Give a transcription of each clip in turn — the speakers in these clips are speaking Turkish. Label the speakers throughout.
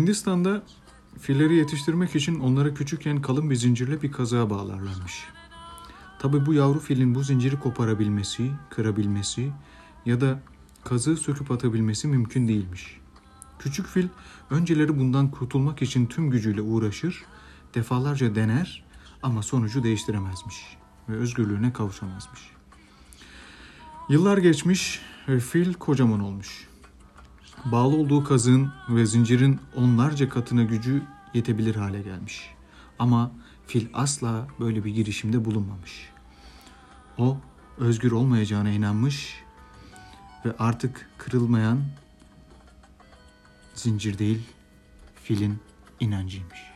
Speaker 1: Hindistan'da filleri yetiştirmek için onlara küçükken kalın bir zincirle bir kazığa bağlarlarmış. Tabi bu yavru filin bu zinciri koparabilmesi, kırabilmesi ya da kazığı söküp atabilmesi mümkün değilmiş. Küçük fil önceleri bundan kurtulmak için tüm gücüyle uğraşır, defalarca dener ama sonucu değiştiremezmiş ve özgürlüğüne kavuşamazmış. Yıllar geçmiş ve fil kocaman olmuş. Bağlı olduğu kazığın ve zincirin onlarca katına gücü yetebilir hale gelmiş. Ama fil asla böyle bir girişimde bulunmamış. O özgür olmayacağına inanmış ve artık kırılmayan zincir değil, filin inancıymış.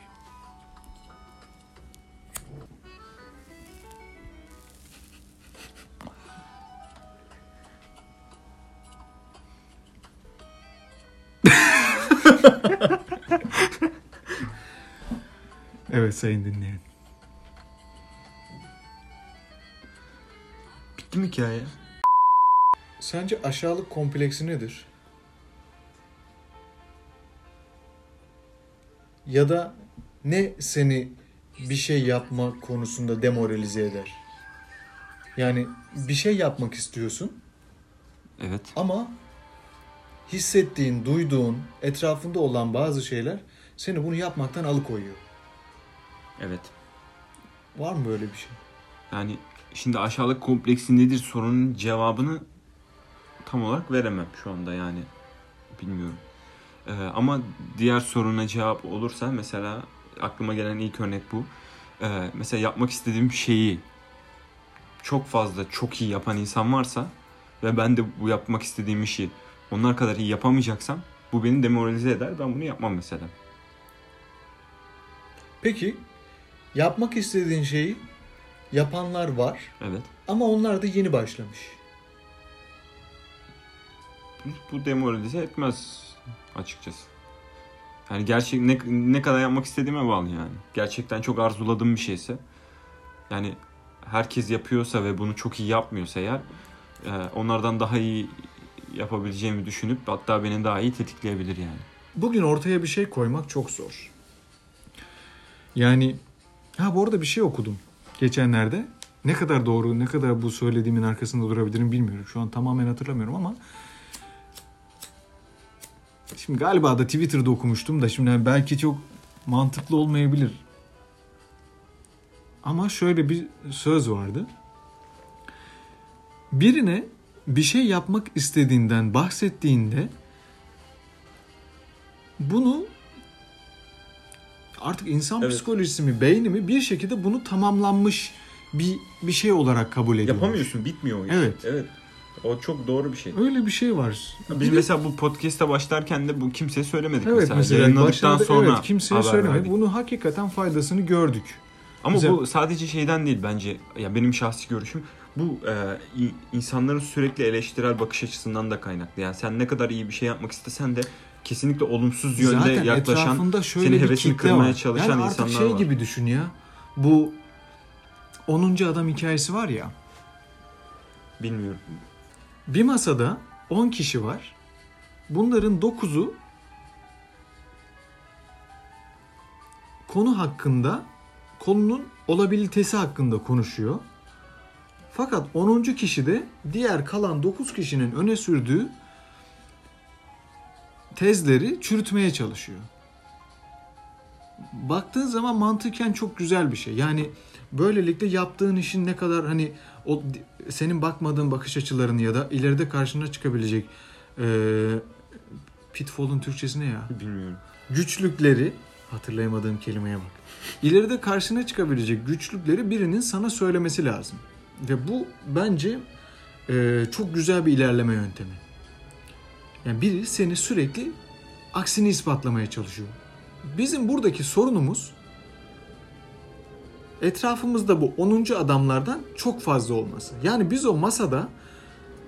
Speaker 1: evet sayın dinleyen.
Speaker 2: Bitti mi hikaye?
Speaker 1: Sence aşağılık kompleksi nedir? Ya da ne seni bir şey yapma konusunda demoralize eder? Yani bir şey yapmak istiyorsun
Speaker 2: Evet.
Speaker 1: ama hissettiğin, duyduğun, etrafında olan bazı şeyler seni bunu yapmaktan alıkoyuyor.
Speaker 2: Evet.
Speaker 1: Var mı böyle bir şey?
Speaker 2: Yani şimdi aşağılık kompleksi nedir sorunun cevabını tam olarak veremem şu anda yani. Bilmiyorum. Ee, ama diğer soruna cevap olursa mesela aklıma gelen ilk örnek bu. Ee, mesela yapmak istediğim şeyi çok fazla çok iyi yapan insan varsa ve ben de bu yapmak istediğim işi onlar kadar iyi yapamayacaksam bu beni demoralize eder. Ben bunu yapmam mesela.
Speaker 1: Peki yapmak istediğin şeyi yapanlar var
Speaker 2: Evet.
Speaker 1: ama onlar da yeni başlamış.
Speaker 2: bu demoralize etmez açıkçası. Yani gerçek ne, ne kadar yapmak istediğime bağlı yani. Gerçekten çok arzuladığım bir şeyse yani herkes yapıyorsa ve bunu çok iyi yapmıyorsa eğer e, onlardan daha iyi yapabileceğimi düşünüp hatta beni daha iyi tetikleyebilir yani.
Speaker 1: Bugün ortaya bir şey koymak çok zor. Yani ha bu arada bir şey okudum geçenlerde. Ne kadar doğru, ne kadar bu söylediğimin arkasında durabilirim bilmiyorum. Şu an tamamen hatırlamıyorum ama şimdi galiba da Twitter'da okumuştum da şimdi belki çok mantıklı olmayabilir. Ama şöyle bir söz vardı. Birine bir şey yapmak istediğinden bahsettiğinde bunu artık insan
Speaker 2: Evet.
Speaker 1: psikolojisi mi, beyni mi bir şekilde bunu tamamlanmış bir bir şey olarak kabul ediyor.
Speaker 2: Yapamıyorsun, bitmiyor o iş.
Speaker 1: Evet.
Speaker 2: Evet. O çok doğru bir şey.
Speaker 1: Öyle bir şey var.
Speaker 2: Biz
Speaker 1: Bir de-
Speaker 2: mesela bu podcast'a başlarken de bu kimseye söylemedik
Speaker 1: evet
Speaker 2: mesela.
Speaker 1: mesela
Speaker 2: Yayınladıktan sonra
Speaker 1: evet, kimseye söylemedik. Bunu hakikaten faydasını gördük.
Speaker 2: Ama
Speaker 1: Güzel.
Speaker 2: bu sadece şeyden değil bence. Ya benim şahsi görüşüm bu e, insanların sürekli eleştirel bakış açısından da kaynaklı. Yani sen ne kadar iyi bir şey yapmak istesen de kesinlikle olumsuz yönde
Speaker 1: Zaten
Speaker 2: yaklaşan,
Speaker 1: şöyle
Speaker 2: senin
Speaker 1: bir
Speaker 2: hevesini kırmaya
Speaker 1: var.
Speaker 2: çalışan
Speaker 1: yani
Speaker 2: insanlar
Speaker 1: şey
Speaker 2: var.
Speaker 1: gibi düşün ya. Bu 10. adam hikayesi var ya.
Speaker 2: bilmiyorum.
Speaker 1: Bir masada 10 kişi var. Bunların 9'u konu hakkında, konunun olabilitesi hakkında konuşuyor. Fakat 10. kişi de diğer kalan 9 kişinin öne sürdüğü tezleri çürütmeye çalışıyor. Baktığın zaman mantıken çok güzel bir şey. Yani böylelikle yaptığın işin ne kadar hani o senin bakmadığın bakış açılarını ya da ileride karşına çıkabilecek e, pitfall'un Türkçesi ne ya?
Speaker 2: Bilmiyorum.
Speaker 1: Güçlükleri hatırlayamadığım kelimeye bak. İleride karşına çıkabilecek güçlükleri birinin sana söylemesi lazım. Ve bu bence e, çok güzel bir ilerleme yöntemi. Yani biri seni sürekli aksini ispatlamaya çalışıyor. Bizim buradaki sorunumuz etrafımızda bu 10. adamlardan çok fazla olması. Yani biz o masada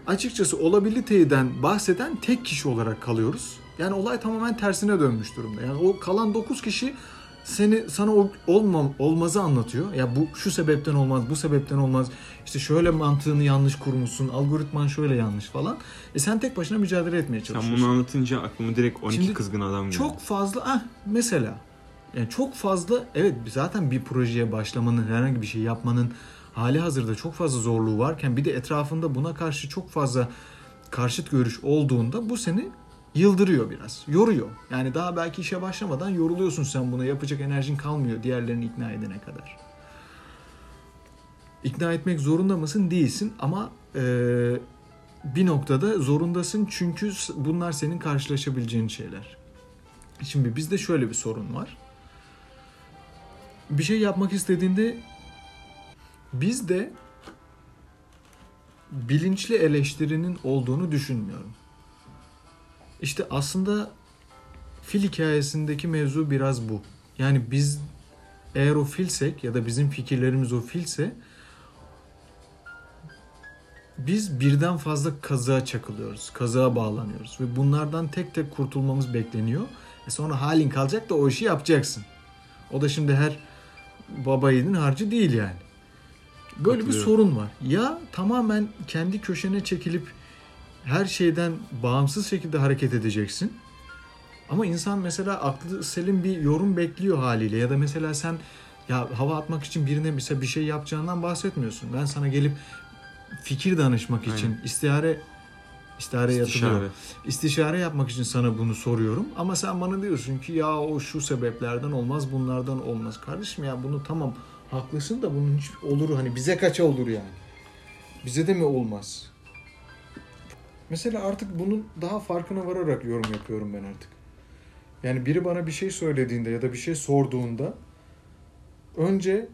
Speaker 1: açıkçası olabiliteden bahseden tek kişi olarak kalıyoruz. Yani olay tamamen tersine dönmüş durumda. Yani o kalan 9 kişi seni sana olmam olmazı anlatıyor. Ya bu şu sebepten olmaz, bu sebepten olmaz. İşte şöyle mantığını yanlış kurmuşsun, algoritman şöyle yanlış falan. E sen tek başına mücadele etmeye
Speaker 2: Sen
Speaker 1: çalışıyorsun.
Speaker 2: bunu anlatınca aklıma direkt 12
Speaker 1: Şimdi
Speaker 2: kızgın adam geldi.
Speaker 1: Çok fazla ah mesela yani çok fazla evet zaten bir projeye başlamanın herhangi bir şey yapmanın hali hazırda çok fazla zorluğu varken bir de etrafında buna karşı çok fazla karşıt görüş olduğunda bu seni yıldırıyor biraz. Yoruyor. Yani daha belki işe başlamadan yoruluyorsun sen buna. Yapacak enerjin kalmıyor diğerlerini ikna edene kadar. İkna etmek zorunda mısın? Değilsin ama eee, bir noktada zorundasın çünkü bunlar senin karşılaşabileceğin şeyler. Şimdi bizde şöyle bir sorun var. Bir şey yapmak istediğinde bizde bilinçli eleştirinin olduğunu düşünmüyorum. İşte aslında fil hikayesindeki mevzu biraz bu. Yani biz eğer o filsek ya da bizim fikirlerimiz o filse biz birden fazla kazığa çakılıyoruz. Kazığa bağlanıyoruz. Ve bunlardan tek tek kurtulmamız bekleniyor. E sonra halin kalacak da o işi yapacaksın. O da şimdi her baba yiğidin harcı değil yani. Böyle bir sorun var. Ya tamamen kendi köşene çekilip her şeyden bağımsız şekilde hareket edeceksin. Ama insan mesela aklı selim bir yorum bekliyor haliyle ya da mesela sen ya hava atmak için birine mesela bir şey yapacağından bahsetmiyorsun. Ben sana gelip fikir danışmak için
Speaker 2: Aynen.
Speaker 1: istihare istihare
Speaker 2: İstişare.
Speaker 1: İstişare yapmak için sana bunu soruyorum ama sen bana diyorsun ki ya o şu sebeplerden olmaz bunlardan olmaz. Kardeşim ya bunu tamam haklısın da bunun hiç olur hani bize kaça olur yani. Bize de mi olmaz? Mesela artık bunun daha farkına vararak yorum yapıyorum ben artık. Yani biri bana bir şey söylediğinde ya da bir şey sorduğunda önce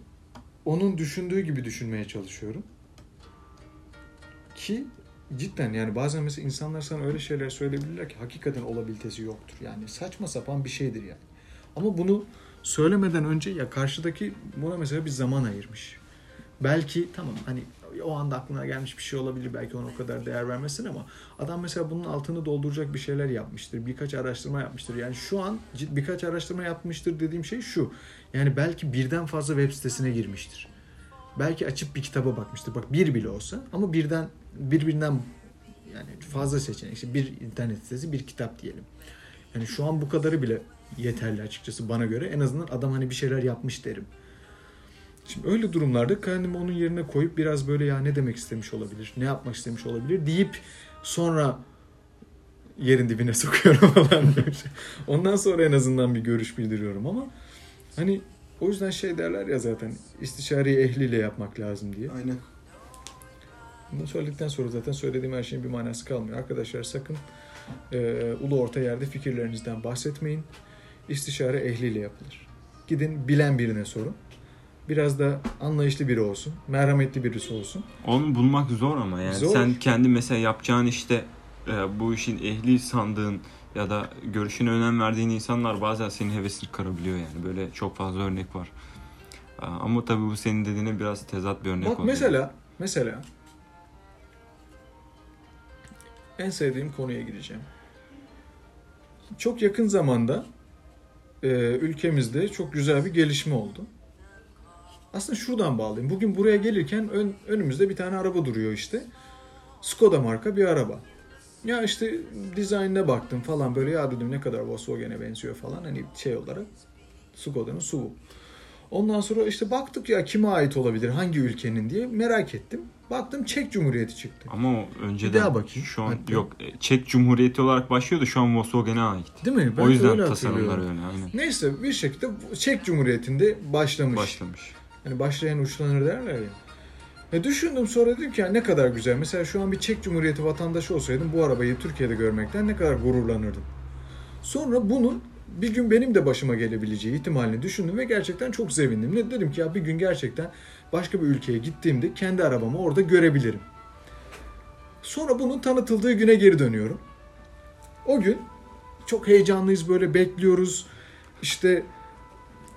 Speaker 1: onun düşündüğü gibi düşünmeye çalışıyorum. Ki cidden yani bazen mesela insanlar sana öyle şeyler söyleyebilirler ki hakikaten olabilitesi yoktur. Yani saçma sapan bir şeydir yani. Ama bunu söylemeden önce ya karşıdaki buna mesela bir zaman ayırmış. Belki tamam hani o anda aklına gelmiş bir şey olabilir belki ona o kadar değer vermesin ama adam mesela bunun altını dolduracak bir şeyler yapmıştır. Birkaç araştırma yapmıştır. Yani şu an birkaç araştırma yapmıştır dediğim şey şu. Yani belki birden fazla web sitesine girmiştir. Belki açıp bir kitaba bakmıştır. Bak bir bile olsa ama birden birbirinden yani fazla seçenek. İşte bir internet sitesi, bir kitap diyelim. Yani şu an bu kadarı bile yeterli açıkçası bana göre. En azından adam hani bir şeyler yapmış derim. Şimdi öyle durumlarda kendimi onun yerine koyup biraz böyle ya ne demek istemiş olabilir, ne yapmak istemiş olabilir deyip sonra yerin dibine sokuyorum falan şey. Ondan sonra en azından bir görüş bildiriyorum ama hani o yüzden şey derler ya zaten istişareyi ehliyle yapmak lazım diye.
Speaker 2: Aynen.
Speaker 1: Bunu söyledikten sonra zaten söylediğim her şeyin bir manası kalmıyor. Arkadaşlar sakın e, ulu orta yerde fikirlerinizden bahsetmeyin. İstişare ehliyle yapılır. Gidin bilen birine sorun. Biraz da anlayışlı biri olsun. Merhametli birisi olsun.
Speaker 2: Onu bulmak zor ama yani
Speaker 1: Zor.
Speaker 2: sen kendi mesela yapacağın işte e, bu işin ehli sandığın ya da görüşüne önem verdiğin insanlar bazen senin hevesini kırabiliyor yani. Böyle çok fazla örnek var. E, Ama tabii bu senin dediğine biraz tezat bir örnek
Speaker 1: Bak
Speaker 2: oldu.
Speaker 1: mesela mesela en sevdiğim konuya gireceğim. Çok yakın zamanda e, ülkemizde çok güzel bir gelişme oldu. Aslında şuradan bağlayayım. Bugün buraya gelirken ön- önümüzde bir tane araba duruyor işte. Skoda marka bir araba. Ya işte dizaynına baktım falan böyle ya dedim ne kadar Volkswagen'e benziyor falan hani şey olarak Skoda'nın SUV. Ondan sonra işte baktık ya kime ait olabilir, hangi ülkenin diye merak ettim. Baktım Çek Cumhuriyeti çıktı.
Speaker 2: Ama o önceden
Speaker 1: Bir daha bakayım.
Speaker 2: şu an
Speaker 1: Hatta.
Speaker 2: yok e, Çek Cumhuriyeti olarak başlıyordu şu an Volkswagen'e ait.
Speaker 1: Değil mi? Ben
Speaker 2: o
Speaker 1: de
Speaker 2: yüzden
Speaker 1: öyle
Speaker 2: tasarımlar öyle aynen.
Speaker 1: Neyse bir şekilde Çek Cumhuriyeti'nde başlamış.
Speaker 2: Başlamış.
Speaker 1: Hani başlayan uçlanır derler ya. E düşündüm sonra dedim ki ne kadar güzel. Mesela şu an bir Çek Cumhuriyeti vatandaşı olsaydım bu arabayı Türkiye'de görmekten ne kadar gururlanırdım. Sonra bunun bir gün benim de başıma gelebileceği ihtimalini düşündüm ve gerçekten çok sevindim. Ne dedim ki ya bir gün gerçekten başka bir ülkeye gittiğimde kendi arabamı orada görebilirim. Sonra bunun tanıtıldığı güne geri dönüyorum. O gün çok heyecanlıyız böyle bekliyoruz. İşte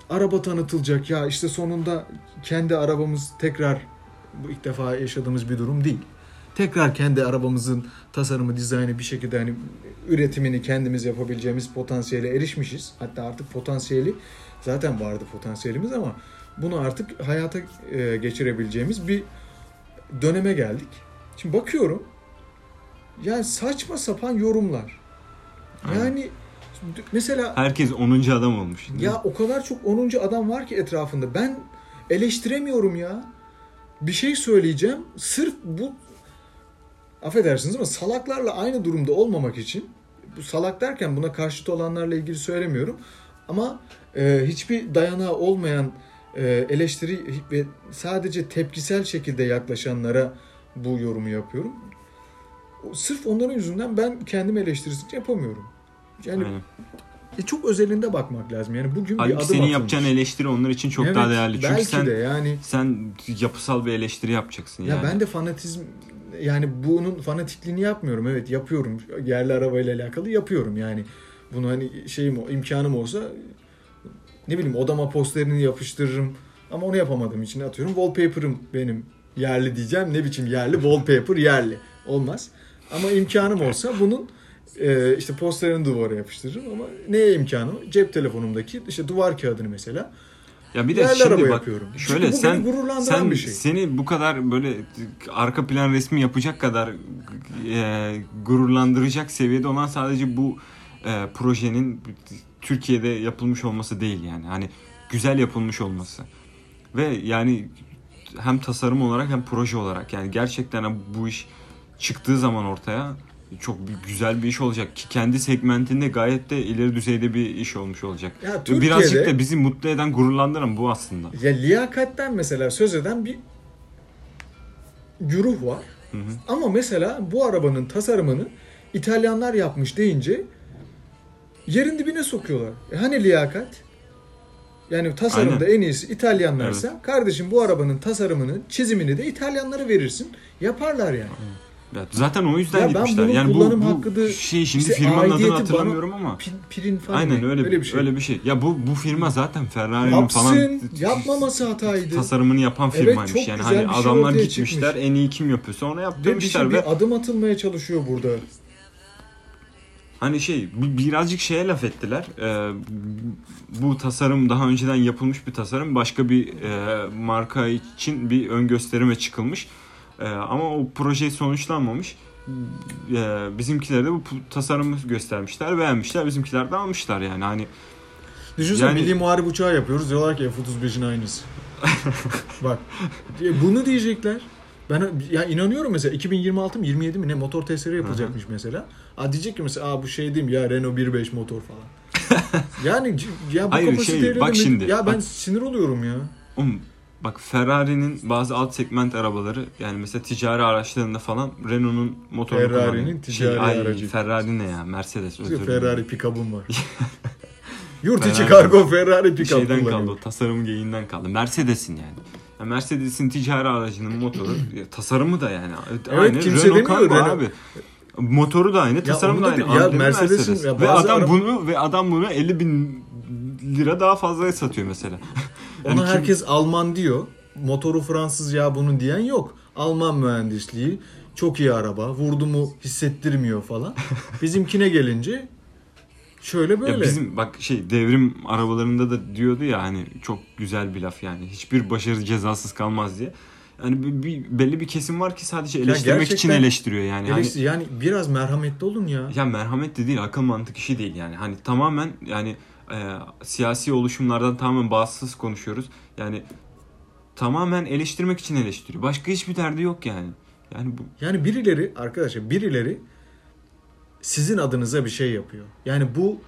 Speaker 1: araba tanıtılacak ya işte sonunda kendi arabamız tekrar bu ilk defa yaşadığımız bir durum değil. tekrar kendi arabamızın tasarımı, dizaynı bir şekilde hani üretimini kendimiz yapabileceğimiz potansiyele erişmişiz. Hatta artık potansiyeli zaten vardı potansiyelimiz ama bunu artık hayata e, geçirebileceğimiz bir döneme geldik. Şimdi bakıyorum yani saçma sapan yorumlar.
Speaker 2: Aynen.
Speaker 1: Mesela
Speaker 2: Herkes 10. adam olmuş.
Speaker 1: ya o kadar çok 10. adam var ki etrafında. Ben eleştiremiyorum ya. Bir şey söyleyeceğim. Sırf bu affedersiniz ama salaklarla aynı durumda olmamak için bu salak derken buna karşıt olanlarla ilgili söylemiyorum. Ama e, hiçbir dayanağı olmayan e, eleştiri ve sadece tepkisel şekilde yaklaşanlara bu yorumu yapıyorum. Sırf onların yüzünden ben kendimi eleştirisini yapamıyorum. Yani
Speaker 2: Aynen.
Speaker 1: e, çok özelinde bakmak lazım. Yani bugün bir
Speaker 2: Halbuki
Speaker 1: adım
Speaker 2: senin
Speaker 1: atılmış.
Speaker 2: yapacağın eleştiri onlar için çok
Speaker 1: Evet,
Speaker 2: daha değerli. Çünkü
Speaker 1: belki
Speaker 2: sen
Speaker 1: de yani
Speaker 2: sen yapısal bir eleştiri yapacaksın
Speaker 1: ya
Speaker 2: yani.
Speaker 1: ben de fanatizm yani bunun fanatikliğini yapmıyorum. Evet yapıyorum. Yerli arabayla alakalı yapıyorum. Yani bunu hani şeyim imkanım olsa ne bileyim odama posterini yapıştırırım. Ama onu yapamadığım için atıyorum. Wallpaper'ım benim yerli diyeceğim. Ne biçim yerli? Wallpaper yerli. Olmaz. Ama imkanım olsa bunun e, işte posterini duvara yapıştırırım ama neye imkanım? Cep telefonumdaki işte duvar kağıdını mesela
Speaker 2: Ya bir de
Speaker 1: yerli
Speaker 2: şimdi bak
Speaker 1: yapıyorum.
Speaker 2: şöyle
Speaker 1: Çünkü
Speaker 2: sen sen
Speaker 1: bir şey.
Speaker 2: seni bu kadar böyle arka plan resmi yapacak kadar e, gururlandıracak seviyede olan sadece bu e, projenin Türkiye'de yapılmış olması değil yani. Hani güzel yapılmış olması. Ve yani hem tasarım olarak hem proje olarak yani gerçekten bu iş çıktığı zaman ortaya çok bir- güzel bir iş olacak ki kendi segmentinde gayet de ileri düzeyde bir iş olmuş olacak.
Speaker 1: Ya Türkiye'de
Speaker 2: Birazcık da bizi mutlu eden, gururlandıran bu aslında.
Speaker 1: ya liyakatten mesela söz eden bir güruh var.
Speaker 2: Hı hı.
Speaker 1: Ama mesela bu arabanın tasarımını İtalyanlar yapmış deyince yerin dibine sokuyorlar. E hani liyakat? Yani tasarımda en iyisi İtalyanlarsa kardeşim bu arabanın tasarımını, çizimini de İtalyanlara verirsin. Yaparlar yani.
Speaker 2: Ya zaten o yüzden
Speaker 1: Ya
Speaker 2: gitmişler. Yani bu, bu
Speaker 1: hakkıdır,
Speaker 2: şey şimdi
Speaker 1: işte
Speaker 2: firmanın adını hatırlamıyorum ama.
Speaker 1: Pin, pirin falan.
Speaker 2: Aynen
Speaker 1: ne?
Speaker 2: öyle,
Speaker 1: öyle bir şey.
Speaker 2: öyle bir şey. Ya bu bu firma zaten Ferrari'nin falan
Speaker 1: yapmaması hataydı.
Speaker 2: tasarımını yapan
Speaker 1: Evet,
Speaker 2: firmaymış.
Speaker 1: çok
Speaker 2: yani
Speaker 1: güzel
Speaker 2: hani
Speaker 1: şey
Speaker 2: adamlar
Speaker 1: ortaya
Speaker 2: gitmişler
Speaker 1: çıkmış.
Speaker 2: en iyi kim yapıyorsa ona yaptırmışlar
Speaker 1: şey,
Speaker 2: ve
Speaker 1: bir adım atılmaya çalışıyor burada.
Speaker 2: hani şey bi- birazcık şeye laf ettiler. Ee, bu tasarım daha önceden yapılmış bir tasarım. Başka bir e, marka için bir ön gösterime çıkılmış. Ee, ama o proje sonuçlanmamış. Bizimkiler de bu tasarımı göstermişler, beğenmişler. Bizimkiler de almışlar yani. Hani
Speaker 1: Düşünsene
Speaker 2: Yani-
Speaker 1: milli muharip uçağı yapıyoruz diyorlar ki F-35'in aynısı. Bak e, bunu diyecekler. Ben ya inanıyorum mesela 2026 mı 27 mi ne motor testleri yapılacakmış mesela. Aa diyecek ki mesela Aa, bu şey değil mi ya Renault 1.5 motor falan. yani ya bu
Speaker 2: Hayır, şey, bak
Speaker 1: mi-
Speaker 2: şimdi,
Speaker 1: ya ben
Speaker 2: bak-
Speaker 1: sinir oluyorum ya.
Speaker 2: Oğlum bak Ferrari'nin bazı alt segment arabaları yani mesela ticari araçlarında falan Renault'un motorunu
Speaker 1: Ferrari'nin
Speaker 2: kullanıyor.
Speaker 1: ticari
Speaker 2: ay,
Speaker 1: aracı.
Speaker 2: Ferrari ne ya? Mercedes özür dilerim.
Speaker 1: Ferrari pick-up'ım var. Yurt içi kargo Ferrari pick-up
Speaker 2: Şeyden kaldı
Speaker 1: kullanıyor.
Speaker 2: o tasarım geyiğinden kaldı. Mercedes'in yani. Ya Mercedes'in ticari aracının motoru tasarımı da yani. aynı
Speaker 1: kimse
Speaker 2: Renault
Speaker 1: demiyor, Renault-
Speaker 2: abi. Motoru da aynı, tasarımı da aynı.
Speaker 1: Ya Mercedes'in-
Speaker 2: Mercedes.
Speaker 1: ya
Speaker 2: ve adam
Speaker 1: araba-
Speaker 2: bunu ve adam bunu 50 bin lira daha fazlaya satıyor mesela.
Speaker 1: Ona
Speaker 2: Yani kim-
Speaker 1: herkes Alman diyor. Motoru Fransız ya bunun diyen yok. Alman mühendisliği, çok iyi araba, vurdu mu hissettirmiyor falan. Bizimkine gelince şöyle böyle.
Speaker 2: Ya bizim bak şey devrim arabalarında da diyordu ya hani çok güzel bir laf yani. Hiçbir başarı cezasız kalmaz diye. Yani bir, bir- belli bir kesim var ki sadece eleştirmek için eleştiriyor yani. Hani,
Speaker 1: Eleştir- yani biraz merhametli olun ya.
Speaker 2: ya merhamet de değil, akıl mantık işi değil yani. Hani tamamen yani e, siyasi oluşumlardan tamamen bağımsız konuşuyoruz. Yani tamamen eleştirmek için eleştiriyor. Başka hiçbir derdi yok yani. Yani bu
Speaker 1: Yani birileri arkadaşlar birileri sizin adınıza bir şey yapıyor. Yani bu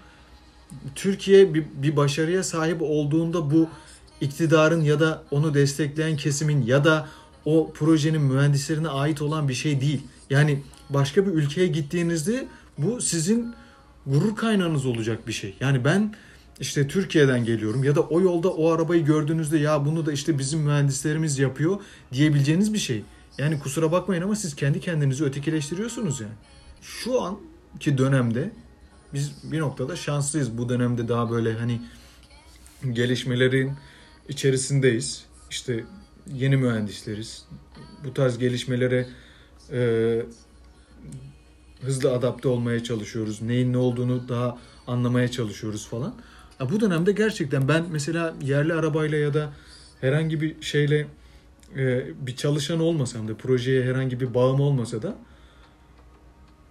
Speaker 1: Türkiye bir, bir başarıya sahip olduğunda bu iktidarın ya da onu destekleyen kesimin ya da o projenin mühendislerine ait olan bir şey değil. Yani başka bir ülkeye gittiğinizde bu sizin gurur kaynağınız olacak bir şey. Yani ben işte Türkiye'den geliyorum ya da o yolda o arabayı gördüğünüzde ya bunu da işte bizim mühendislerimiz yapıyor diyebileceğiniz bir şey. Yani kusura bakmayın ama siz kendi kendinizi ötekileştiriyorsunuz yani. Şu anki dönemde biz bir noktada şanslıyız. Bu dönemde daha böyle hani gelişmelerin içerisindeyiz. İşte yeni mühendisleriz. Bu tarz gelişmelere e, hızlı adapte olmaya çalışıyoruz. Neyin ne olduğunu daha anlamaya çalışıyoruz falan. Ya bu dönemde gerçekten ben mesela yerli arabayla ya da herhangi bir şeyle e, bir çalışan olmasam da projeye herhangi bir bağım olmasa da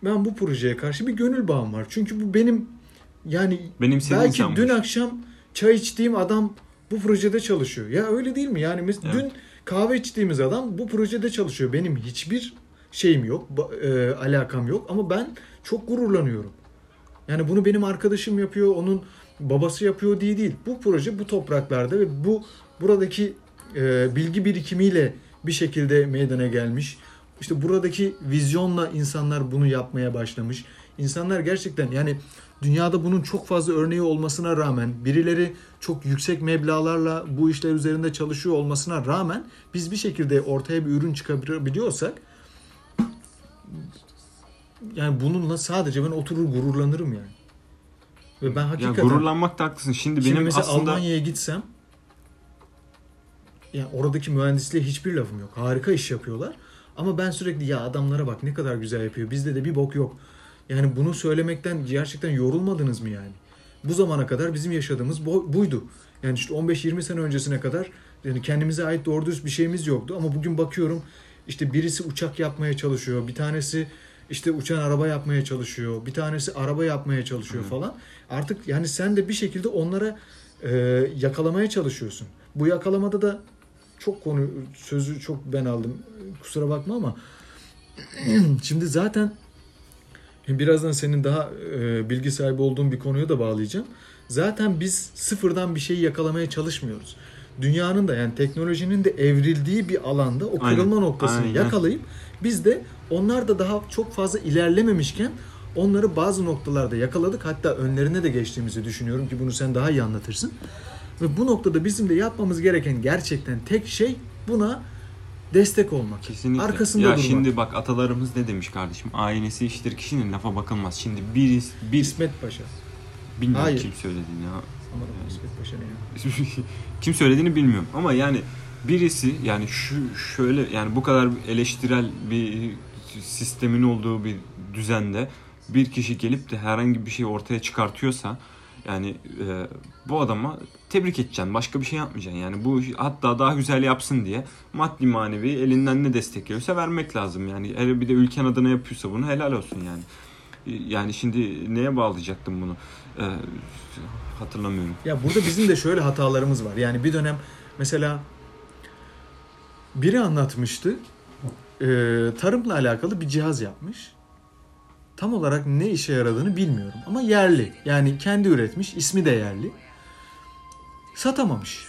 Speaker 1: ben bu projeye karşı bir gönül bağım var. Çünkü bu benim yani
Speaker 2: Benim
Speaker 1: belki dün akşam çay içtiğim adam bu projede çalışıyor. Ya öyle değil mi? Yani mes-
Speaker 2: Evet.
Speaker 1: dün kahve içtiğimiz adam bu projede çalışıyor. Benim hiçbir şeyim yok, e, alakam yok ama ben çok gururlanıyorum. Yani bunu benim arkadaşım yapıyor, onun babası yapıyor diye değil. Bu proje bu topraklarda ve bu buradaki e, bilgi birikimiyle bir şekilde meydana gelmiş. İşte buradaki vizyonla insanlar bunu yapmaya başlamış. İnsanlar gerçekten yani dünyada bunun çok fazla örneği olmasına rağmen birileri çok yüksek meblağlarla bu işler üzerinde çalışıyor olmasına rağmen biz bir şekilde ortaya bir ürün çıkarabiliyorsak yani bununla sadece ben oturur gururlanırım yani. Ve ben
Speaker 2: Ya
Speaker 1: hakikaten
Speaker 2: gururlanmakta haklısın. Şimdi,
Speaker 1: Şimdi
Speaker 2: benim
Speaker 1: mesela
Speaker 2: aslında
Speaker 1: Almanya'ya gitsem yani oradaki mühendisliğe hiçbir lafım yok. Harika iş yapıyorlar. Ama ben sürekli ya adamlara bak ne kadar güzel yapıyor. Bizde de bir bok yok. Yani bunu söylemekten gerçekten yorulmadınız mı yani? Bu zamana kadar bizim yaşadığımız bu- buydu. Yani işte 15-20 sene öncesine kadar yani kendimize ait doğru dürüst bir şeyimiz yoktu. Ama bugün bakıyorum işte birisi uçak yapmaya çalışıyor. Bir tanesi işte uçan araba yapmaya çalışıyor. Bir tanesi araba yapmaya çalışıyor
Speaker 2: Hı.
Speaker 1: falan. Artık yani sen de bir şekilde onlara e, yakalamaya çalışıyorsun. Bu yakalamada da çok konu sözü çok ben aldım. Kusura bakma ama şimdi zaten birazdan senin daha e, bilgi sahibi olduğun bir konuya da bağlayacağım. Zaten biz sıfırdan bir şeyi yakalamaya çalışmıyoruz. Dünyanın da yani teknolojinin de evrildiği bir alanda o
Speaker 2: Aynen.
Speaker 1: kırılma noktasını
Speaker 2: Aynen.
Speaker 1: yakalayıp biz de onlar da daha çok fazla ilerlememişken onları bazı noktalarda yakaladık. Hatta önlerine de geçtiğimizi düşünüyorum ki bunu sen daha iyi anlatırsın. Ve bu noktada bizim de yapmamız gereken gerçekten tek şey buna destek olmak.
Speaker 2: Kesinlikle.
Speaker 1: Arkasında
Speaker 2: ya
Speaker 1: durmak.
Speaker 2: şimdi bak atalarımız ne demiş kardeşim? Aynesi iştir kişinin lafa bakılmaz. Şimdi bir, bir
Speaker 1: İsmet Paşa.
Speaker 2: bilmiyorum
Speaker 1: Hayır.
Speaker 2: kim söylediğini
Speaker 1: Allah'ım, İsmet Paşa ne ya?
Speaker 2: kim söylediğini bilmiyorum ama yani birisi yani şu şöyle yani bu kadar eleştirel bir sistemin olduğu bir düzende bir kişi gelip de herhangi bir şey ortaya çıkartıyorsa yani e, bu adama tebrik edeceksin. Başka bir şey yapmayacaksın. Yani bu hatta daha güzel yapsın diye maddi manevi elinden ne destek geliyorsa vermek lazım. Yani hele bir de ülken adına yapıyorsa bunu helal olsun yani. E, Yani şimdi neye bağlayacaktım bunu? E, hatırlamıyorum.
Speaker 1: Ya burada bizim de şöyle hatalarımız var. Yani bir dönem mesela biri anlatmıştı. Ee, tarımla alakalı bir cihaz yapmış. Tam olarak ne işe yaradığını bilmiyorum ama yerli. Yani kendi üretmiş, ismi de yerli. Satamamış.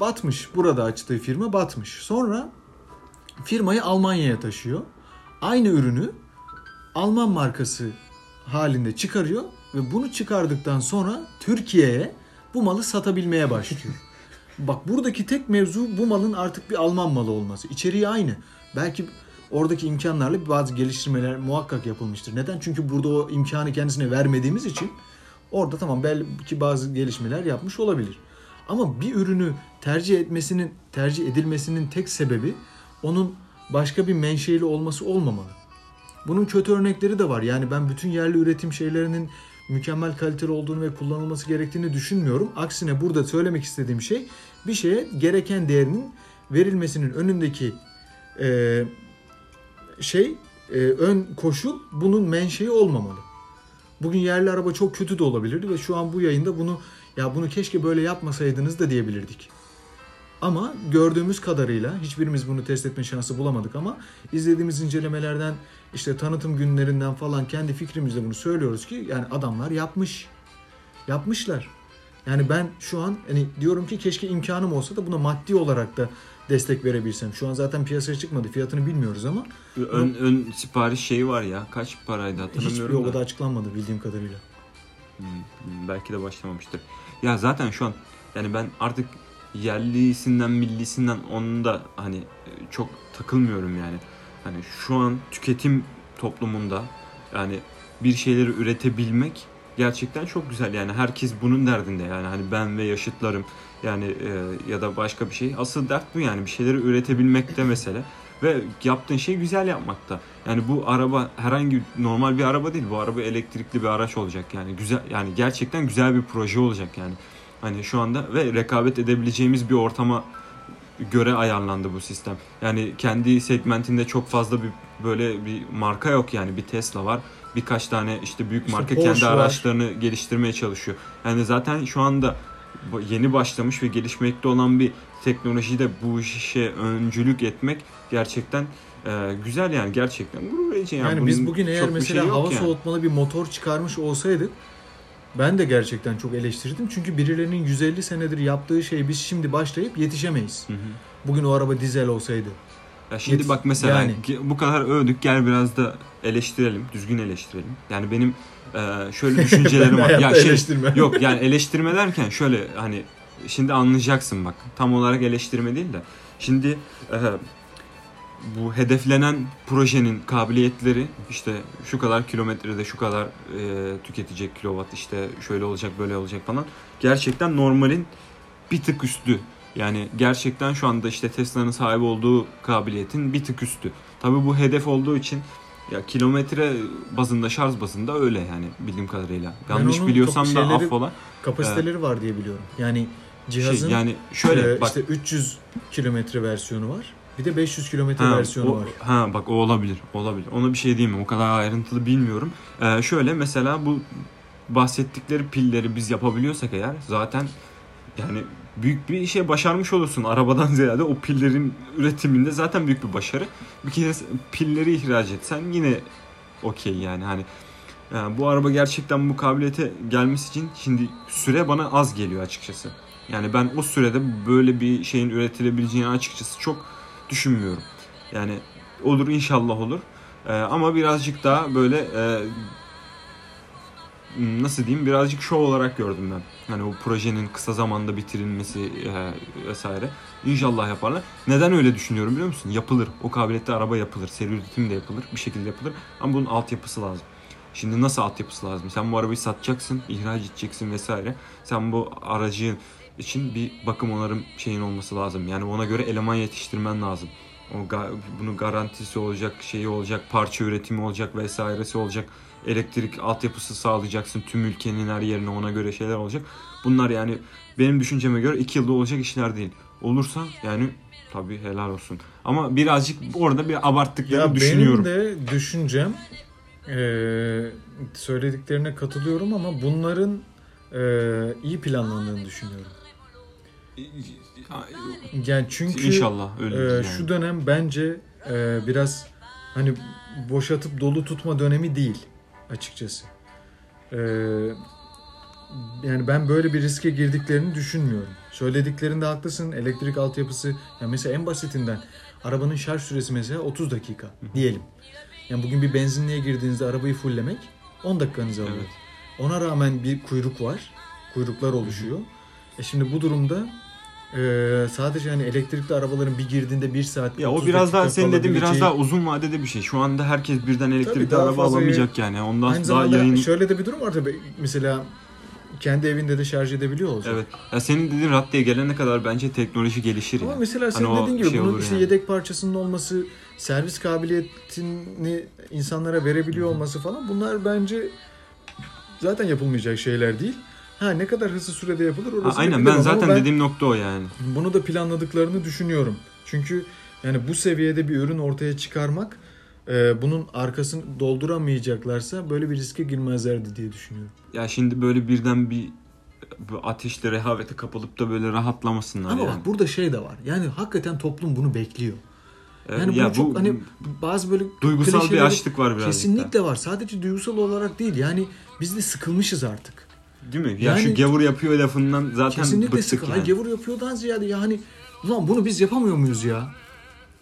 Speaker 1: Batmış. Burada açtığı firma batmış. Sonra firmayı Almanya'ya taşıyor. Aynı ürünü Alman markası halinde çıkarıyor ve bunu çıkardıktan sonra Türkiye'ye bu malı satabilmeye başlıyor. Bak buradaki tek mevzu bu malın artık bir Alman malı olması. İçeriği aynı. Belki oradaki imkanlarla bazı geliştirmeler muhakkak yapılmıştır. Neden? Çünkü burada o imkanı kendisine vermediğimiz için orada tamam belki bazı gelişmeler yapmış olabilir. Ama bir ürünü tercih etmesinin tercih edilmesinin tek sebebi onun başka bir menşeili olması olmamalı. Bunun kötü örnekleri de var. Yani ben bütün yerli üretim şeylerinin mükemmel kaliteli olduğunu ve kullanılması gerektiğini düşünmüyorum. Aksine burada söylemek istediğim şey bir şeye gereken değerinin verilmesinin önündeki e, şey e, ön koşul bunun menşei olmamalı. Bugün yerli araba çok kötü de olabilirdi ve şu an bu yayında bunu ya bunu keşke böyle yapmasaydınız da diyebilirdik. Ama gördüğümüz kadarıyla hiçbirimiz bunu test etme şansı bulamadık ama izlediğimiz incelemelerden işte tanıtım günlerinden falan kendi fikrimizle bunu söylüyoruz ki yani adamlar yapmış. Yapmışlar. Yani ben şu an hani diyorum ki keşke imkanım olsa da buna maddi olarak da destek verebilsem. Şu an zaten piyasaya çıkmadı. Fiyatını bilmiyoruz ama
Speaker 2: Ön, ön sipariş şeyi var ya. Kaç paraydı
Speaker 1: hiçbir
Speaker 2: hatırlamıyorum
Speaker 1: o
Speaker 2: da.
Speaker 1: da açıklanmadı bildiğim kadarıyla.
Speaker 2: Hmm, belki de başlamamıştır. Ya zaten şu an yani ben artık yerlisinden millisinden onun da hani e, çok takılmıyorum yani. Hani şu an tüketim toplumunda yani bir şeyleri üretebilmek gerçekten çok güzel. Yani herkes bunun derdinde yani hani ben ve yaşıtlarım yani e, ya da başka bir şey. Asıl dert bu yani bir şeyleri üretebilmekte mesele. Ve yaptığın şey güzel yapmakta. Yani bu araba herhangi normal bir araba değil. Bu araba elektrikli bir araç olacak yani. Güzel yani gerçekten güzel bir proje olacak yani. Hani şu anda ve rekabet edebileceğimiz bir ortama göre ayarlandı bu sistem. Yani kendi segmentinde çok fazla bir böyle bir marka yok yani bir Tesla var. Birkaç tane işte büyük
Speaker 1: İşte
Speaker 2: marka
Speaker 1: Porsche
Speaker 2: kendi
Speaker 1: var.
Speaker 2: araçlarını geliştirmeye çalışıyor. Yani zaten şu anda yeni başlamış ve gelişmekte olan bir teknolojide bu işe öncülük etmek gerçekten e, güzel yani gerçekten gurur verici.
Speaker 1: Yani,
Speaker 2: bunun
Speaker 1: biz bugün eğer mesela
Speaker 2: şey
Speaker 1: hava
Speaker 2: yani.
Speaker 1: soğutmalı bir motor çıkarmış olsaydık ben de gerçekten çok eleştirdim. Çünkü birilerinin 150 senedir yaptığı şeyi biz şimdi başlayıp yetişemeyiz.
Speaker 2: Hı hı.
Speaker 1: Bugün o araba dizel olsaydı.
Speaker 2: Ya şimdi
Speaker 1: Yetiş-
Speaker 2: bak mesela
Speaker 1: yani.
Speaker 2: bu kadar övdük gel biraz da eleştirelim, düzgün eleştirelim. Yani benim e, şöyle düşüncelerim var. Ya şey,
Speaker 1: eleştirmem.
Speaker 2: yok yani eleştirme derken şöyle hani şimdi anlayacaksın bak. Tam olarak eleştirme değil de. Şimdi e, bu hedeflenen projenin kabiliyetleri işte şu kadar kilometrede şu kadar e, tüketecek kilowatt işte şöyle olacak böyle olacak falan. Gerçekten normalin bir tık üstü. Yani gerçekten şu anda işte Tesla'nın sahip olduğu kabiliyetin bir tık üstü. Tabii bu hedef olduğu için ya kilometre bazında şarj bazında öyle yani bildiğim kadarıyla. Yanlış biliyorsam da affola.
Speaker 1: Kapasiteleri var diye biliyorum. Yani cihazın
Speaker 2: Şey, yani şöyle
Speaker 1: e,
Speaker 2: bak
Speaker 1: işte 300 kilometre versiyonu var. Bir de 500 kilometre
Speaker 2: Ha,
Speaker 1: versiyonu
Speaker 2: o,
Speaker 1: var.
Speaker 2: ha bak o olabilir. Olabilir. Ona bir şey diyeyim mi? O kadar ayrıntılı bilmiyorum. Ee, şöyle mesela bu bahsettikleri pilleri biz yapabiliyorsak eğer zaten yani büyük bir şey başarmış olursun. Arabadan ziyade o pillerin üretiminde zaten büyük bir başarı. Bir kez pilleri ihraç etsen yine okey yani hani yani bu araba gerçekten bu kabiliyete gelmesi için şimdi süre bana az geliyor açıkçası. Yani ben o sürede böyle bir şeyin üretilebileceğini açıkçası çok düşünmüyorum. Yani olur inşallah olur. Ee, ama birazcık daha böyle e, nasıl diyeyim birazcık şov olarak gördüm ben. Hani o projenin kısa zamanda bitirilmesi e, vesaire. İnşallah yaparlar. Neden öyle düşünüyorum biliyor musun? Yapılır. O kabiliyette araba yapılır. Seri üretim de yapılır. Bir şekilde yapılır. Ama bunun altyapısı lazım. Şimdi nasıl altyapısı lazım? Sen bu arabayı satacaksın, ihraç edeceksin vesaire. Sen bu aracın için bir bakım onarım şeyin olması lazım. Yani ona göre eleman yetiştirmen lazım. O ga- bunun garantisi olacak, şeyi olacak, parça üretimi olacak vesairesi olacak. Elektrik altyapısı sağlayacaksın tüm ülkenin her yerine ona göre şeyler olacak. Bunlar yani benim düşünceme göre iki yılda olacak işler değil. Olursa yani tabii helal olsun. Ama birazcık orada bir abarttıklarını
Speaker 1: Ya
Speaker 2: düşünüyorum.
Speaker 1: benim de düşüncem eee, söylediklerine katılıyorum ama bunların eee, iyi planlandığını düşünüyorum. Yani çünkü
Speaker 2: İnşallah öyle.
Speaker 1: eee,
Speaker 2: yani.
Speaker 1: şu dönem bence eee, biraz hani boşatıp dolu tutma dönemi değil açıkçası. Eee, yani ben böyle bir riske girdiklerini düşünmüyorum. Söylediklerinde haklısın. Elektrik altyapısı ya mesela en basitinden arabanın şarj süresi mesela 30 dakika diyelim. Yani bugün bir benzinliğe girdiğinizde arabayı fulllemek 10 dakikanızı alıyor.
Speaker 2: Evet.
Speaker 1: Ona rağmen bir kuyruk var. Kuyruklar oluşuyor. E şimdi bu durumda e, sadece hani elektrikli arabaların bir girdiğinde 1 saat
Speaker 2: Ya o
Speaker 1: 30
Speaker 2: biraz daha senin dediğin biraz daha uzun vadede bir şey. Şu anda herkes birden elektrikli araba
Speaker 1: fazla
Speaker 2: alamayacak yani. Ondan
Speaker 1: Aynı
Speaker 2: daha yayın
Speaker 1: şöyle de bir durum var tabii. Mesela kendi evinde de şarj edebiliyor olacak.
Speaker 2: Evet. Ya senin dediğin raddeye gelene kadar bence teknoloji gelişir
Speaker 1: Ama
Speaker 2: yani.
Speaker 1: mesela senin
Speaker 2: Hani
Speaker 1: dediğin gibi
Speaker 2: şey
Speaker 1: bunun işte
Speaker 2: yani.
Speaker 1: yedek parçasının olması, servis kabiliyetini insanlara verebiliyor olması falan bunlar bence zaten yapılmayacak şeyler değil. Ha ne kadar hızlı sürede yapılır
Speaker 2: Ha,
Speaker 1: orası
Speaker 2: aynen
Speaker 1: bilemem
Speaker 2: ben zaten
Speaker 1: ben
Speaker 2: dediğim nokta o yani.
Speaker 1: bunu da planladıklarını düşünüyorum. Çünkü yani bu seviyede bir ürün ortaya çıkarmak e, bunun arkasını dolduramayacaklarsa böyle bir riske girmezlerdi diye düşünüyorum.
Speaker 2: Ya şimdi böyle birden bir bu ateşle rehavete kapılıp da böyle rahatlamasınlar
Speaker 1: Ama
Speaker 2: yani.
Speaker 1: bak burada şey de var. Yani hakikaten toplum bunu bekliyor. Yani bu
Speaker 2: ya
Speaker 1: çok hani bazı böyle
Speaker 2: duygusal bir açlık var birazcık da.
Speaker 1: Kesinlikle var. Sadece duygusal olarak değil. Yani biz de sıkılmışız artık.
Speaker 2: Değil mi? Ya şu
Speaker 1: Yani-
Speaker 2: gavur yapıyor lafından zaten
Speaker 1: Kesinlikle
Speaker 2: bıktık
Speaker 1: sıkıl.
Speaker 2: yani.
Speaker 1: Yani. Gavur yapıyordan ziyade ya hani ulan bunu biz yapamıyor muyuz ya?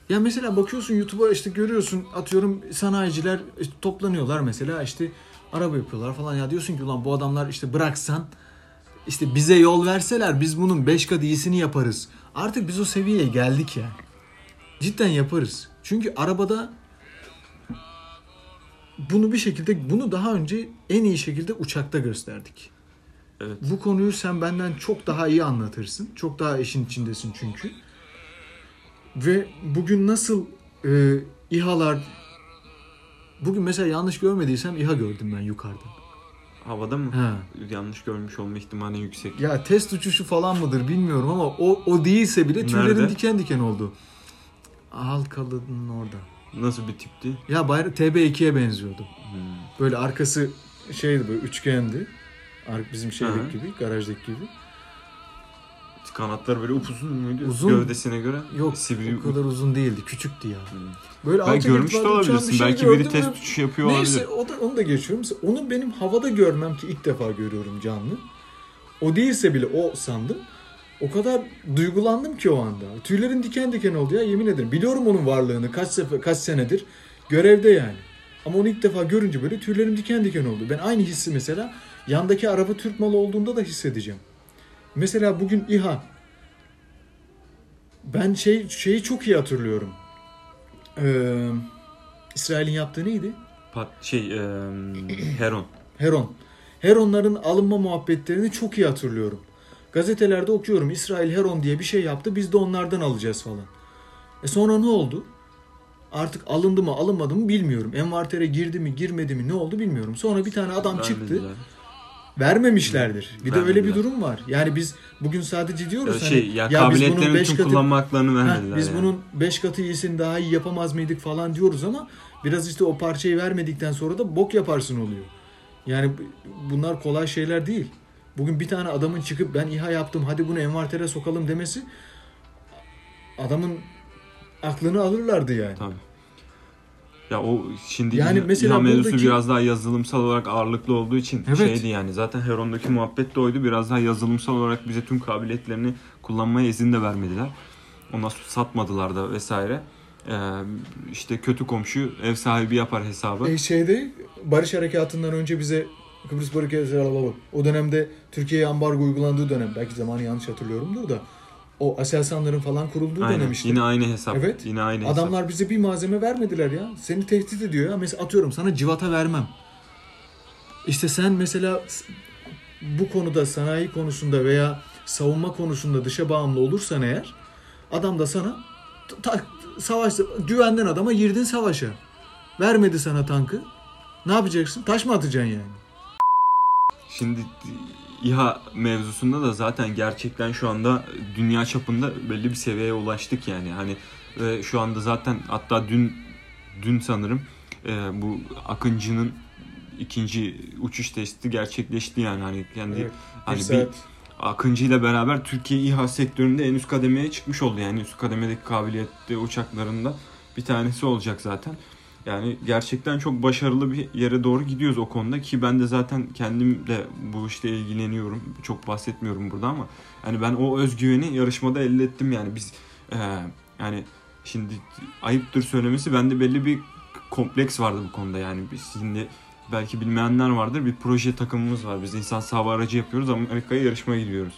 Speaker 1: Ya mesela bakıyorsun YouTube'a işte görüyorsun atıyorum sanayiciler işte toplanıyorlar mesela işte araba yapıyorlar falan ya diyorsun ki ulan bu adamlar işte bıraksan işte bize yol verseler biz bunun 5 kat iyisini yaparız. Artık biz o seviyeye geldik ya. Cidden yaparız. Çünkü arabada bunu bir şekilde bunu daha önce en iyi şekilde uçakta gösterdik.
Speaker 2: Evet.
Speaker 1: Bu konuyu sen benden çok daha iyi anlatırsın. Çok daha işin içindesin çünkü. Ve bugün nasıl e, İHA'lar bugün mesela yanlış görmediysem İHA gördüm ben yukarıdan.
Speaker 2: Havada mı?
Speaker 1: Ha.
Speaker 2: Yanlış görmüş olma ihtimali yüksek.
Speaker 1: Ya test uçuşu falan mıdır bilmiyorum ama o o değilse bile tüylerim diken diken oldu. Halkalı'nın orada.
Speaker 2: Nasıl bir tipti?
Speaker 1: Ya bayrak TB2'ye benziyordu.
Speaker 2: Hmm.
Speaker 1: Böyle arkası şeydi böyle üçgendi. Bizim şeydeki
Speaker 2: Hı.
Speaker 1: gibi, garajdaki gibi.
Speaker 2: Kanatları böyle upuzun muydu?
Speaker 1: Uzun.
Speaker 2: Gövdesine göre.
Speaker 1: Yok
Speaker 2: Sivri.
Speaker 1: o kadar uzun değildi. Küçüktü ya.
Speaker 2: Hmm.
Speaker 1: Böyle altı
Speaker 2: görmüş de olabilirsin.
Speaker 1: bir şey
Speaker 2: Belki biri test uçuşu yapıyor
Speaker 1: Neyse
Speaker 2: olabilir.
Speaker 1: o da, onu da geçiyorum. Mesela onu benim havada görmem ki ilk defa görüyorum canlı. O değilse bile o sandım. O kadar duygulandım ki o anda. Tüylerim diken diken oldu ya yemin ederim. Biliyorum onun varlığını kaç sefer kaç senedir görevde yani. Ama onu ilk defa görünce böyle tüylerim diken diken oldu. Ben aynı hissi mesela yandaki araba Türk malı olduğunda da hissedeceğim. Mesela bugün İHA ben şey şeyi çok iyi hatırlıyorum. Ee, İsrail'in yaptığı neydi?
Speaker 2: Pat, şey, e, Heron.
Speaker 1: Heron. Heronların alınma muhabbetlerini çok iyi hatırlıyorum. Gazetelerde okuyorum İsrail Heron diye bir şey yaptı biz de onlardan alacağız falan. E sonra ne oldu? Artık alındı mı alınmadı mı bilmiyorum. Envartere girdi mi girmedi mi ne oldu bilmiyorum. Sonra bir tane adam çıktı.
Speaker 2: Vermediler.
Speaker 1: Vermemişlerdir. Bir de öyle bir
Speaker 2: Vermediler.
Speaker 1: durum var. Yani biz bugün sadece diyoruz
Speaker 2: Ya şey,
Speaker 1: hani
Speaker 2: ya,
Speaker 1: ya biz bunun
Speaker 2: kabiliyetlerini
Speaker 1: 5
Speaker 2: tüm
Speaker 1: katı
Speaker 2: kullanma haklarını
Speaker 1: Heh,
Speaker 2: vermediler.
Speaker 1: biz
Speaker 2: yani.
Speaker 1: bunun 5 katı iyisini daha iyi yapamaz mıydık falan diyoruz ama biraz işte o parçayı vermedikten sonra da bok yaparsın oluyor. Yani bu- bunlar kolay şeyler değil. Bugün bir tane adamın çıkıp ben İHA yaptım hadi bunu envantere sokalım demesi adamın aklını alırlardı yani.
Speaker 2: Tabii. Ya o şimdi
Speaker 1: Yani mesela
Speaker 2: mevzusu
Speaker 1: buradaki-
Speaker 2: biraz daha yazılımsal olarak ağırlıklı olduğu için
Speaker 1: Evet.
Speaker 2: şeydi yani zaten Heron'daki muhabbet de oydu. Biraz daha yazılımsal olarak bize tüm kabiliyetlerini kullanmaya izin de vermediler. Ona satmadılar da vesaire. Ee, işte kötü komşu ev sahibi yapar hesabı.
Speaker 1: E şeyde Barış Harekatı'ndan önce bize Kıbrıs Barış Harekatı'nı o dönemde Türkiye'ye ambargo uygulandığı dönem belki zamanı yanlış hatırlıyorumdur da o Aselsanların falan kurulduğu
Speaker 2: Aynen.
Speaker 1: dönem işte.
Speaker 2: Yine aynı hesap.
Speaker 1: Evet.
Speaker 2: Yine aynı hesap.
Speaker 1: Adamlar bize bir malzeme vermediler ya. Seni tehdit ediyor ya. Mesela atıyorum sana civata vermem. İşte sen mesela bu konuda sanayi konusunda veya savunma konusunda dışa bağımlı olursan eğer adam da sana ta- savaşta güvenden adama girdin savaşa. Vermedi sana tankı. Ne yapacaksın? Taş mı atacaksın yani?
Speaker 2: Şimdi İHA mevzusunda da zaten gerçekten şu anda dünya çapında belli bir seviyeye ulaştık yani. Hani ve şu anda zaten hatta dün dün sanırım e, bu Akıncı'nın ikinci uçuş testi gerçekleşti yani hani kendi
Speaker 1: Evet,
Speaker 2: hani
Speaker 1: bir.
Speaker 2: Akıncı ile beraber Türkiye İHA sektöründe en üst kademeye çıkmış oldu. Yani üst kademedeki kabiliyetli uçaklarında bir tanesi olacak zaten. Yani gerçekten çok başarılı bir yere doğru gidiyoruz o konuda ki ben de zaten kendim de bu işte ilgileniyorum. Çok bahsetmiyorum burada ama yani ben o özgüveni yarışmada elde ettim yani biz e, yani şimdi ayıptır söylemesi bende belli bir kompleks vardı bu konuda yani biz şimdi belki bilmeyenler vardır bir proje takımımız var biz insan hava aracı yapıyoruz Amerika'ya yarışmaya gidiyoruz.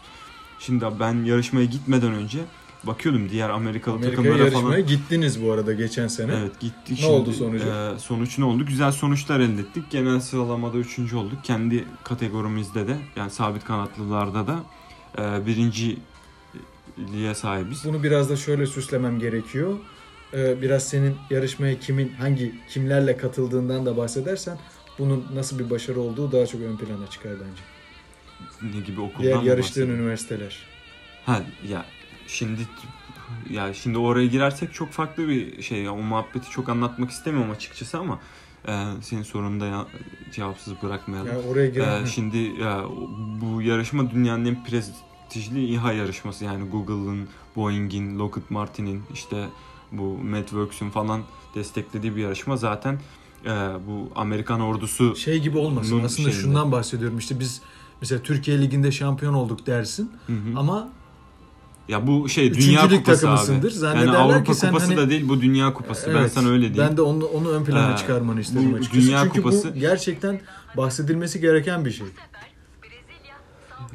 Speaker 2: Şimdi ben yarışmaya gitmeden önce bakıyordum diğer Amerikalı
Speaker 1: Amerika'ya
Speaker 2: takımlara falan.
Speaker 1: gittiniz bu arada geçen sene.
Speaker 2: Evet gittik.
Speaker 1: Ne oldu sonucu?
Speaker 2: e, sonuç ne oldu? Güzel sonuçlar elde ettik. Genel sıralamada üçüncü olduk. Kendi kategorimizde de yani sabit kanatlılarda da e, birinciliğe sahibiz.
Speaker 1: Bunu biraz da şöyle süslemem gerekiyor. Ee, biraz senin yarışmaya kimin hangi kimlerle katıldığından da bahsedersen bunun nasıl bir başarı olduğu daha çok ön plana çıkar bence.
Speaker 2: Ne gibi okuldan
Speaker 1: Diğer yarıştığın
Speaker 2: bahsediyorsun?
Speaker 1: üniversiteler.
Speaker 2: Ha ya şimdi ya şimdi oraya girersek çok farklı bir şey. O muhabbeti çok anlatmak istemiyorum açıkçası ama e, senin sorunu da ya- cevapsız bırakmayalım.
Speaker 1: Yani oraya
Speaker 2: Ee, şimdi ya, bu yarışma dünyanın en prestijli İHA yarışması yani Google'ın, Boeing'in, Lockheed Martin'in işte bu Medworks'ün falan desteklediği bir yarışma zaten e, bu Amerikan ordusu
Speaker 1: şey gibi olmasın. Aslında
Speaker 2: şeyinde.
Speaker 1: şundan bahsediyorum. İşte biz mesela Türkiye Ligi'nde şampiyon olduk dersin
Speaker 2: Hı hı.
Speaker 1: ama
Speaker 2: ya bu şey dünya
Speaker 1: lig
Speaker 2: kupası abi.
Speaker 1: takımısındır.
Speaker 2: Yani
Speaker 1: Zannederler
Speaker 2: Avrupa
Speaker 1: ki sen
Speaker 2: kupası
Speaker 1: hani-
Speaker 2: da değil bu dünya kupası. ben
Speaker 1: Evet,
Speaker 2: sana öyle diyeyim.
Speaker 1: Ben de onu, onu ön plana
Speaker 2: Ee,
Speaker 1: çıkarmanı istedim
Speaker 2: bu
Speaker 1: açıkçası.
Speaker 2: Dünya
Speaker 1: Çünkü
Speaker 2: Kupası-
Speaker 1: bu gerçekten bahsedilmesi gereken bir şey.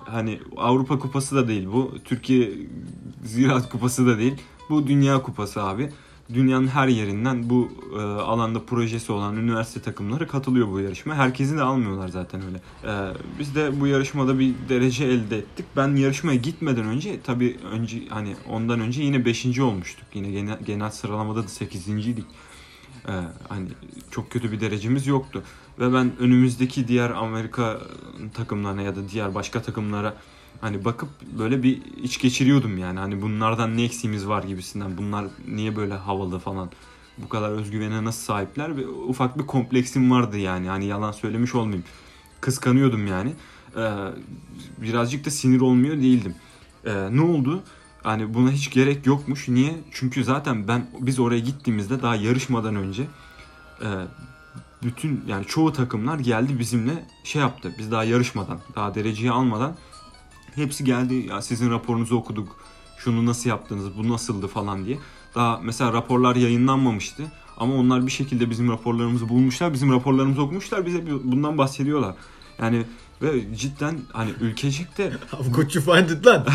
Speaker 2: Hani Avrupa kupası da değil bu. Türkiye Ziraat kupası da değil. Bu dünya kupası abi. Dünyanın her yerinden bu e, alanda projesi olan üniversite takımları katılıyor bu yarışma. Herkesi de almıyorlar zaten öyle. E, biz de bu yarışmada bir derece elde ettik. Ben yarışmaya gitmeden önce tabii önce hani ondan önce yine 5. olmuştuk. Yine genel, genel sıralamada da 8.ydik. Ee, hani çok kötü bir derecemiz yoktu. Ve ben önümüzdeki diğer Amerika takımlarına ya da diğer başka takımlara hani bakıp böyle bir iç geçiriyordum yani. Hani bunlardan ne eksiğimiz var gibisinden. Bunlar niye böyle havalı falan. Bu kadar özgüvene nasıl sahipler? Ve ufak bir kompleksim vardı yani. Hani yalan söylemiş olmayayım. Kıskanıyordum yani. Ee, birazcık da sinir olmuyor değildim. Ee, ne oldu? Hani buna hiç gerek yokmuş. Niye? Çünkü zaten ben biz oraya gittiğimizde daha yarışmadan önce e, bütün yani çoğu takımlar geldi bizimle şey yaptı. Biz daha yarışmadan, daha dereceyi almadan hepsi geldi. Ya sizin raporunuzu okuduk. Şunu nasıl yaptınız? Bu nasıldı falan diye. Daha mesela raporlar yayınlanmamıştı. Ama onlar bir şekilde bizim raporlarımızı bulmuşlar. Bizim raporlarımızı okumuşlar. Bize bundan bahsediyorlar. Yani ve cidden hani ülkecek de
Speaker 1: How could you find it lan?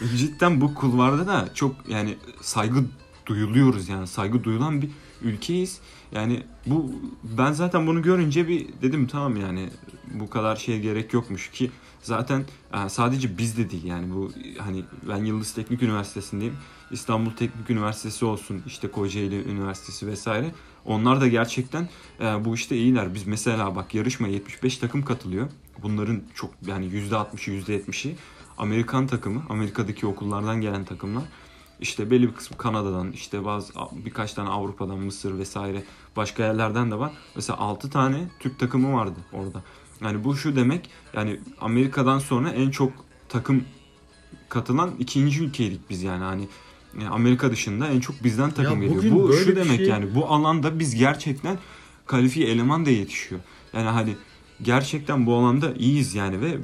Speaker 2: cidden bu kulvarda da çok yani saygı duyuluyoruz yani saygı duyulan bir ülkeyiz. Yani bu ben zaten bunu görünce bir dedim tamam yani bu kadar şeye gerek yokmuş ki zaten yani sadece biz de değil yani bu hani ben Yıldız Teknik Üniversitesi'ndeyim. İstanbul Teknik Üniversitesi olsun işte Kocaeli Üniversitesi vesaire. Onlar da gerçekten e, bu işte iyiler. Biz mesela bak yarışma 75 takım katılıyor. Bunların çok yani %60'ı %70'i Amerikan takımı, Amerika'daki okullardan gelen takımlar. İşte belli bir kısmı Kanada'dan, işte bazı birkaç tane Avrupa'dan, Mısır vesaire başka yerlerden de var. Mesela 6 tane Türk takımı vardı orada. Yani bu şu demek, yani Amerika'dan sonra en çok takım katılan ikinci ülkeydik biz yani hani Amerika dışında en çok bizden takım
Speaker 1: Ya
Speaker 2: geliyor. Bu şu demek
Speaker 1: şey-
Speaker 2: yani bu alanda biz gerçekten kalifiye eleman da yetişiyor. Yani hani gerçekten bu alanda iyiyiz yani ve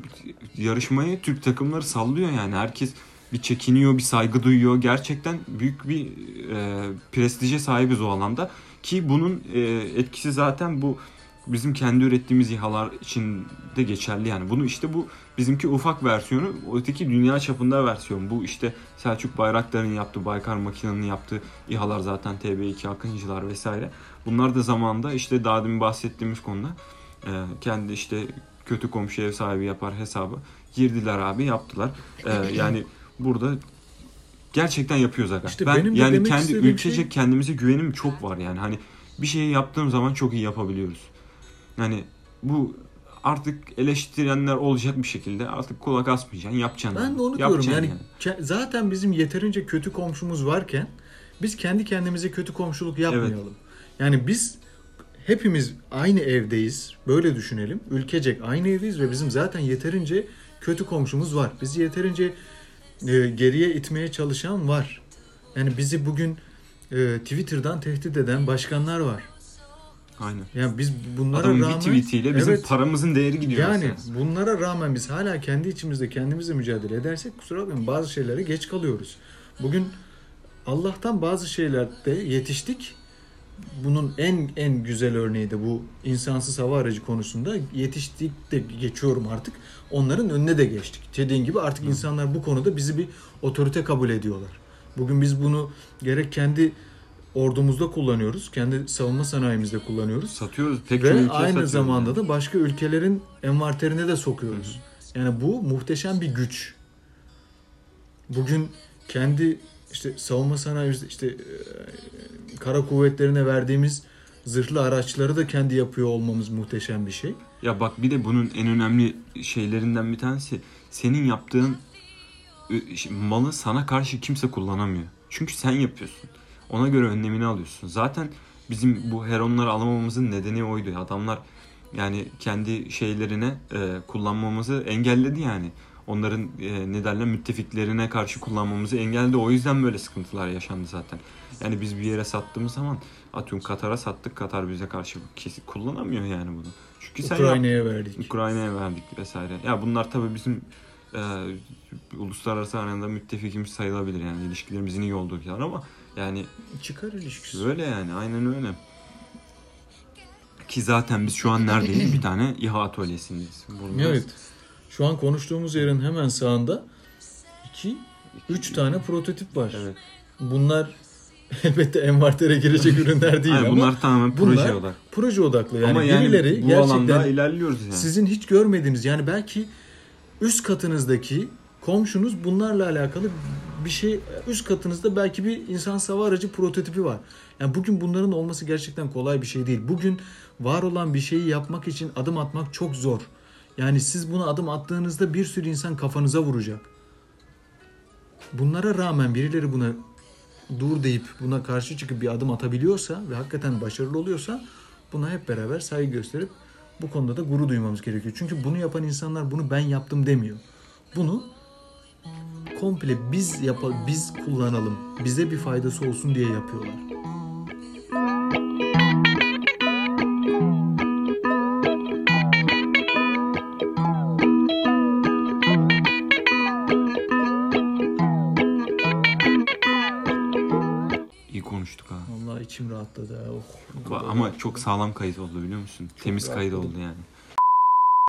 Speaker 2: yarışmayı Türk takımları sallıyor yani herkes bir çekiniyor, bir saygı duyuyor. Gerçekten büyük bir e, prestije sahibiz o alanda ki bunun e, etkisi zaten bu bizim kendi ürettiğimiz İHA'lar için de geçerli yani. Bunu işte bu bizimki ufak versiyonu, öteki dünya çapında versiyon. Bu işte Selçuk Bayraktar'ın yaptığı, Baykar Makina'nın yaptığı İHA'lar zaten TB2 Akıncılar vesaire. Bunlar da zamanında işte daha demin bahsettiğimiz konuda e, kendi işte kötü komşu ev sahibi yapar hesabı girdiler abi yaptılar. E, yani burada gerçekten yapıyoruz aga.
Speaker 1: İşte
Speaker 2: ben
Speaker 1: benim
Speaker 2: yani kendi ülkecek
Speaker 1: şey-
Speaker 2: kendimize güvenim çok var yani. Hani bir şeyi yaptığım zaman çok iyi yapabiliyoruz. Yani bu artık eleştirenler olacak bir şekilde artık kulak asmayacaksın, yapacaksın.
Speaker 1: Ben de onu
Speaker 2: Yapacaksın
Speaker 1: diyorum yani, ke- zaten bizim yeterince kötü komşumuz varken biz kendi kendimize kötü komşuluk yapmayalım. Yani biz hepimiz aynı evdeyiz. Böyle düşünelim. Ülkecek aynı evdeyiz ve bizim zaten yeterince kötü komşumuz var. Bizi yeterince e, geriye itmeye çalışan var. Yani bizi bugün e, Twitter'dan tehdit eden başkanlar var.
Speaker 2: Aynen.
Speaker 1: Yani biz bunlara
Speaker 2: Adamın
Speaker 1: rağmen
Speaker 2: bir tweetiyle bizim
Speaker 1: Evet.
Speaker 2: paramızın değeri gidiyor.
Speaker 1: yani
Speaker 2: aslında.
Speaker 1: bunlara rağmen biz hala kendi içimizde kendimizle mücadele edersek kusura bakmayın bazı şeylere geç kalıyoruz. Bugün Allah'tan bazı şeylerde yetiştik. Bunun en en güzel örneği de bu insansız hava aracı konusunda yetiştik de geçiyorum artık. Onların önüne de geçtik. Dediğin gibi artık insanlar bu konuda bizi bir otorite kabul ediyorlar. Bugün biz bunu gerek kendi ordumuzda kullanıyoruz, kendi savunma sanayimizde kullanıyoruz.
Speaker 2: Satıyoruz. Pek
Speaker 1: Ve aynı
Speaker 2: satıyoruz
Speaker 1: zamanda da başka ülkelerin envanterine de sokuyoruz. Yani bu muhteşem bir güç. Bugün kendi işte savunma sanayimizde işte e, kara kuvvetlerine verdiğimiz zırhlı araçları da kendi yapıyor olmamız muhteşem bir şey.
Speaker 2: Ya bak bir de bunun en önemli şeylerinden bir tanesi senin yaptığın ş- malı sana karşı kimse kullanamıyor. Çünkü sen yapıyorsun. Ona göre önlemini alıyorsun. Zaten bizim bu heronları alamamamızın nedeni oydu. Adamlar yani kendi şeylerine e, kullanmamızı engelledi yani. Onların e, ne derler müttefiklerine karşı kullanmamızı engelledi. O yüzden böyle sıkıntılar yaşandı zaten. Yani biz bir yere sattığımız zaman atıyorum Katar'a sattık. Katar bize karşı kesin kullanamıyor yani bunu. Çünkü sen
Speaker 1: Ukrayna'ya verdik.
Speaker 2: Ukrayna'ya verdik vesaire. Ya bunlar tabii bizim e, uluslararası arenada müttefikimiz sayılabilir yani ilişkilerimizin iyi olduğu yer ama yani
Speaker 1: Çıkar ilişkisi.
Speaker 2: öyle yani aynen öyle. Ki zaten biz şu an neredeyiz? Bir tane İHA atölyesindeyiz. Burada
Speaker 1: Evet. Şu an konuştuğumuz yerin hemen sağında iki, üç tane prototip var.
Speaker 2: Evet.
Speaker 1: Bunlar elbette envantere girecek ürünler değil
Speaker 2: Hayır,
Speaker 1: ama
Speaker 2: bunlar tamamen
Speaker 1: bunlar
Speaker 2: proje odaklı.
Speaker 1: proje odaklı. Yani
Speaker 2: ama yani
Speaker 1: birileri
Speaker 2: bu
Speaker 1: gerçekten
Speaker 2: alanda ilerliyoruz yani.
Speaker 1: sizin hiç görmediğiniz yani belki üst katınızdaki komşunuz bunlarla alakalı bir şey üst katınızda belki bir insan hava aracı prototipi var. Yani bugün bunların olması gerçekten kolay bir şey değil. Bugün var olan bir şeyi yapmak için adım atmak çok zor. Yani siz buna adım attığınızda bir sürü insan kafanıza vuracak. Bunlara rağmen birileri buna dur deyip buna karşı çıkıp bir adım atabiliyorsa ve hakikaten başarılı oluyorsa buna hep beraber saygı gösterip bu konuda da gurur duymamız gerekiyor. Çünkü bunu yapan insanlar bunu ben yaptım demiyor. Bunu komple biz yapalım, biz kullanalım, bize bir faydası olsun diye yapıyorlar.
Speaker 2: İyi konuştuk ha.
Speaker 1: Vallahi içim rahatladı. ha. Oh,
Speaker 2: Ama çok sağlam kayıt oldu biliyor musun? Temiz kayıt
Speaker 1: rahatladım.
Speaker 2: oldu yani.